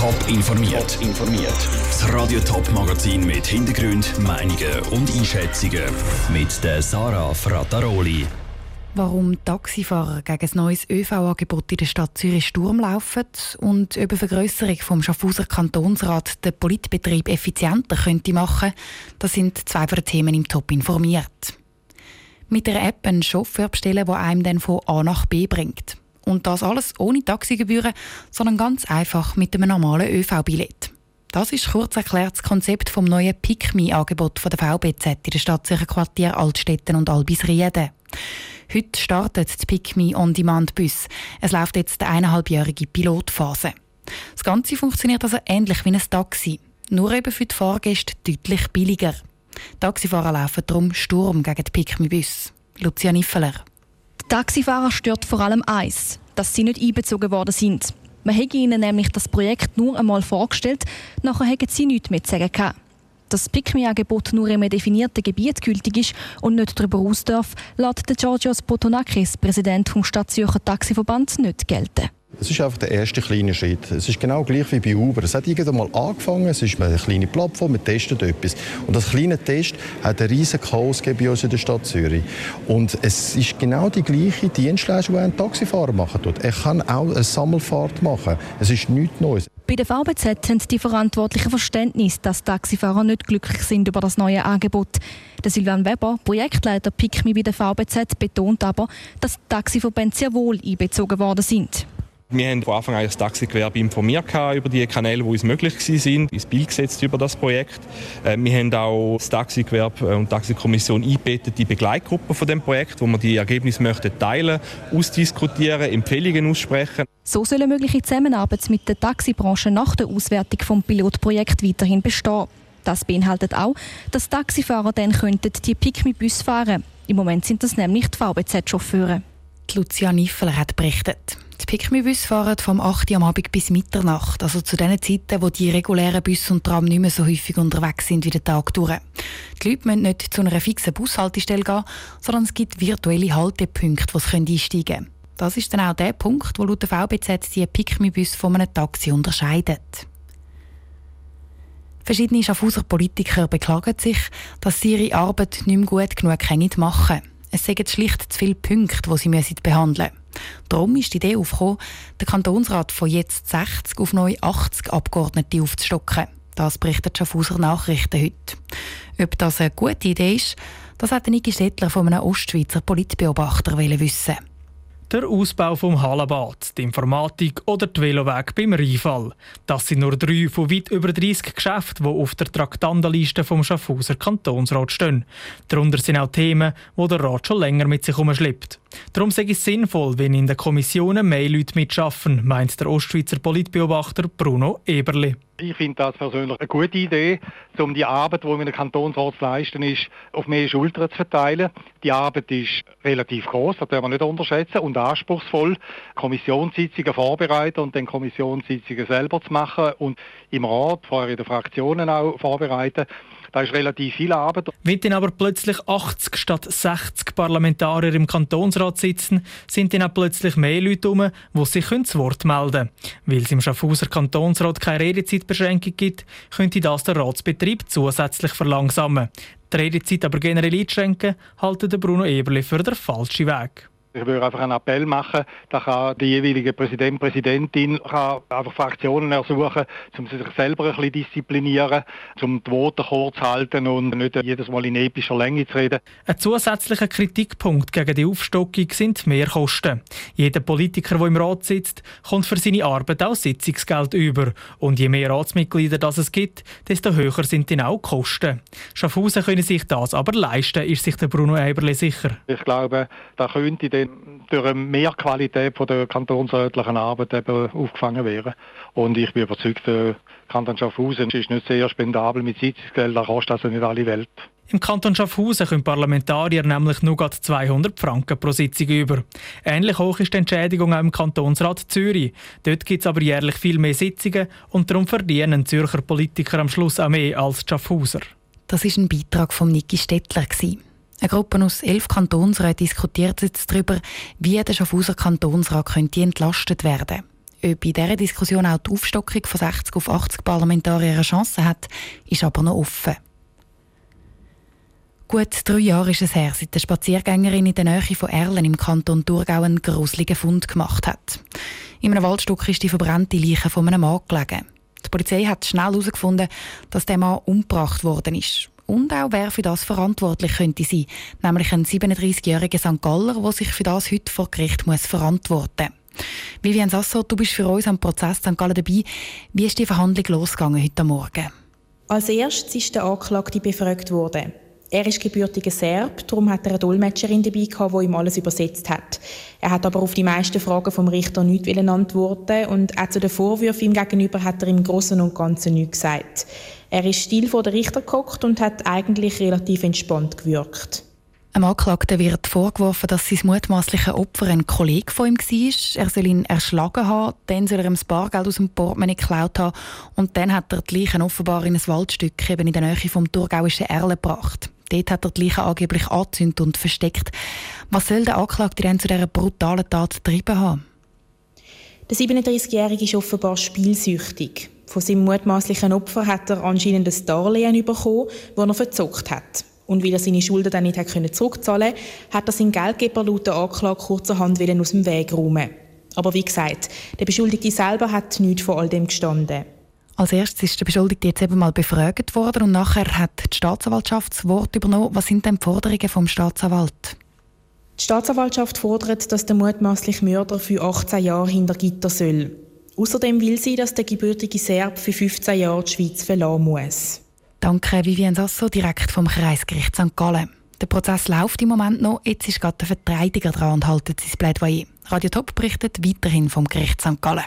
Top informiert. informiert. Das Radio Top Magazin mit Hintergrund, Meinungen und Einschätzungen mit der Sarah Frataroli. Warum Taxifahrer gegen ein neues ÖV-Angebot in der Stadt Zürich Sturm laufen und über Vergrößerung vom Schaffhauser Kantonsrat den Politbetrieb effizienter könnte machen, das sind zwei von den Themen im Top informiert. Mit der App einen Chauffeur bestellen, der einem dann von A nach B bringt. Und das alles ohne Taxigebühren, sondern ganz einfach mit einem normalen ÖV-Billett. Das ist kurz erklärt das Konzept vom neuen Pick-Me-Angebot der VBZ in der Stadtsicher Altstetten und Albisrieden. Heute startet die Pick-Me On-Demand-Bus. Es läuft jetzt eine eineinhalbjährige Pilotphase. Das Ganze funktioniert also ähnlich wie ein Taxi, nur eben für die Fahrgäste deutlich billiger. Taxifahrer laufen darum Sturm gegen die Pick-Me-Bus. Lucia Niffeler. Taxifahrer stört vor allem eins, dass sie nicht einbezogen worden sind. Man hätte ihnen nämlich das Projekt nur einmal vorgestellt, nachher hätten sie nichts mehr zu sagen gehabt. Dass das PICMI-Angebot nur einem definierten Gebiet gültig ist und nicht darüber aus darf, lässt Georgios Potonakis, Präsident des Stadt Zürcher Taxiverbands, nicht gelten. Es ist einfach der erste kleine Schritt. Es ist genau gleich wie bei Uber. Es hat irgendwann mal angefangen, es ist eine kleine Plattform, wir testen etwas. Und das kleine Test hat einen riesen Chaos bei uns in der Stadt Zürich. Und es ist genau die gleiche Dienstleistung, die ein Taxifahrer machen tut. Er kann auch eine Sammelfahrt machen. Es ist nichts Neues. Bei der VBZ haben die Verantwortlichen Verständnis, dass Taxifahrer nicht glücklich sind über das neue Angebot. Der Silvan Weber, Projektleiter PICMI bei der VBZ, betont aber, dass Taxiverbände sehr wohl einbezogen worden sind. Wir haben von Anfang an das Taxigewerbe informiert über die Kanäle, die uns möglich waren, ins Bild gesetzt über das Projekt. Äh, wir haben auch das Taxigewerbe und die Taxikommission eingebettet, die Begleitgruppe von dem Projekt, wo wir die Ergebnisse möchten teilen, ausdiskutieren, Empfehlungen aussprechen. So soll eine mögliche Zusammenarbeit mit der Taxibranche nach der Auswertung vom Pilotprojekt weiterhin bestehen. Das beinhaltet auch, dass Taxifahrer dann könnten die Pick-Me-Bus fahren. Im Moment sind das nämlich die VBZ-Chauffeure. Lucia Niffeler hat berichtet. Die Pickmi-Bus fahren vom 8 Uhr am Abend bis Mitternacht, also zu den Zeiten, wo die regulären Bus und Tram nicht mehr so häufig unterwegs sind wie den Tag durch. Die Leute müssen nicht zu einer fixen Bushaltestelle gehen, sondern es gibt virtuelle Haltepunkte, wo sie einsteigen können. Das ist dann auch der Punkt, wo laut der VBZ die Pickmi-Bus von einem Taxi unterscheidet. Verschiedene Schaffhauser Politiker beklagen sich, dass sie ihre Arbeit nicht mehr gut genug machen können. Es seien schlicht zu viele Punkte, die sie behandeln müssen. Darum ist die Idee aufgekommen, den Kantonsrat von jetzt 60 auf neu 80 Abgeordnete aufzustocken. Das berichtet Schaffhauser Nachrichten heute. Ob das eine gute Idee ist, das hat Niki Stettler von einem Ostschweizer Politbeobachter wissen der Ausbau vom Hallenbad, die Informatik oder die Veloweg beim Rheinfall. Das sind nur drei von weit über 30 Geschäften, die auf der Traktandenliste vom Schaffhauser Kantonsrat stehen. Darunter sind auch Themen, die der Rat schon länger mit sich herumschleppt. Darum ich es sinnvoll, wenn in den Kommissionen mehr Leute mitschaffen, meint der Ostschweizer Politbeobachter Bruno Eberli. Ich finde das persönlich eine gute Idee, um die Arbeit, die in der Kantonsrat leisten ist, auf mehr Schultern zu verteilen. Die Arbeit ist relativ groß, das darf man nicht unterschätzen, und anspruchsvoll, Kommissionssitzungen vorbereiten und dann Kommissionssitzungen selber zu machen und im Rat, vorher in den Fraktionen auch vorbereiten. Da ist relativ viel Arbeit. Wenn dann aber plötzlich 80 statt 60 Parlamentarier im Kantonsrat sitzen, sind dann auch plötzlich mehr Leute herum, die sich zu Wort melden können. Weil es im Schaffhauser Kantonsrat keine Redezeitbeschränkung gibt, könnte das der Ratsbetrieb zusätzlich verlangsamen. Die Redezeit aber generell einschränken, halten Bruno Eberli für den falschen Weg. Ich würde einfach einen Appell machen, da kann die jeweilige Präsident, Präsidentin kann einfach Fraktionen ersuchen, um sich selber ein bisschen disziplinieren, um die Worte kurz zu halten und nicht jedes Mal in epischer Länge zu reden. Ein zusätzlicher Kritikpunkt gegen die Aufstockung sind Mehrkosten. Jeder Politiker, der im Rat sitzt, kommt für seine Arbeit auch Sitzungsgeld über. Und je mehr Ratsmitglieder das es gibt, desto höher sind dann auch die Kosten. Schaffhausen können sich das aber leisten, ist sich der Bruno Eberle sicher. Ich glaube, da könnte durch eine Mehrqualität von der kantonsrätlichen Arbeit eben aufgefangen werden. Und ich bin überzeugt, der Kanton Schaffhausen ist nicht sehr spendabel mit Sitzungsgeldern, kostet also nicht alle Welt. Im Kanton Schaffhausen können Parlamentarier nämlich nur 200 Franken pro Sitzung über. Ähnlich hoch ist die Entschädigung auch im Kantonsrat Zürich. Dort gibt es aber jährlich viel mehr Sitzungen und darum verdienen Zürcher Politiker am Schluss auch mehr als die Schaffhauser. Das war ein Beitrag von Niki Stettler. Eine Gruppe aus elf Kantonsräten diskutiert jetzt darüber, wie der Schaffhauser Kantonsrat könnte entlastet werden Ob in dieser Diskussion auch die Aufstockung von 60 auf 80 Parlamentarier eine Chance hat, ist aber noch offen. Gut drei Jahre ist es her, seit eine Spaziergängerin in der Nähe von Erlen im Kanton Thurgau einen gruseligen Fund gemacht hat. In einem Waldstück ist die verbrannte Leiche von einem Mann gelegen. Die Polizei hat schnell herausgefunden, dass der Mann umgebracht worden ist. Und auch wer für das verantwortlich könnte sein, nämlich ein 37-jähriger St. Galler, der sich für das heute vor Gericht muss verantworten muss. Vivian Sasso, du bist für uns am Prozess St. Gallen dabei. Wie ist die Verhandlung losgegangen heute Morgen? Als erstes ist der Anklagte befragt worden. Er ist gebürtiger Serb, darum hat er eine Dolmetscherin dabei die ihm alles übersetzt hat. Er hat aber auf die meisten Fragen vom Richter nichts antworten und auch zu den Vorwürfen ihm gegenüber hat er im Großen und Ganzen nichts gesagt. Er ist still vor der Richter geguckt und hat eigentlich relativ entspannt gewirkt. Einem Anklagten wird vorgeworfen, dass sein mutmaßliche Opfer ein Kollege von ihm war. Er soll ihn erschlagen haben, dann soll er ihm das Bargeld aus dem Portemonnaie geklaut haben und dann hat er die Leichen offenbar in ein Waldstück eben in der Nähe vom thurgauischen Erle gebracht. Dort hat er die Leichen angeblich angezündet und versteckt. Was soll der Anklagte denn zu dieser brutalen Tat getrieben haben? Der 37-Jährige ist offenbar spielsüchtig. Von seinem mutmaßlichen Opfer hat er anscheinend ein Darlehen bekommen, das er verzockt hat. Und weil er seine Schulden dann nicht zurückzahlen konnte, hat er seinen Geldgeber laut der Anklage kurzerhand aus dem Weg räumen. Aber wie gesagt, der Beschuldigte selber hat nichts von all dem gestanden. Als erstes ist der Beschuldigte jetzt eben mal befragt worden und nachher hat die Staatsanwaltschaft das Wort übernommen. Was sind denn die Forderungen vom Staatsanwalt? Die Staatsanwaltschaft fordert, dass der mutmaßliche Mörder für 18 Jahre hinter Gitter soll. Außerdem will sie, dass der gebürtige Serb für 15 Jahre die Schweiz verlassen muss. Danke, Vivian Sasso, direkt vom Kreisgericht St. Gallen. Der Prozess läuft im Moment noch. Jetzt ist gerade der Verteidiger dran und haltet sein Plädoyer. Radio Top berichtet weiterhin vom Gericht St. Gallen.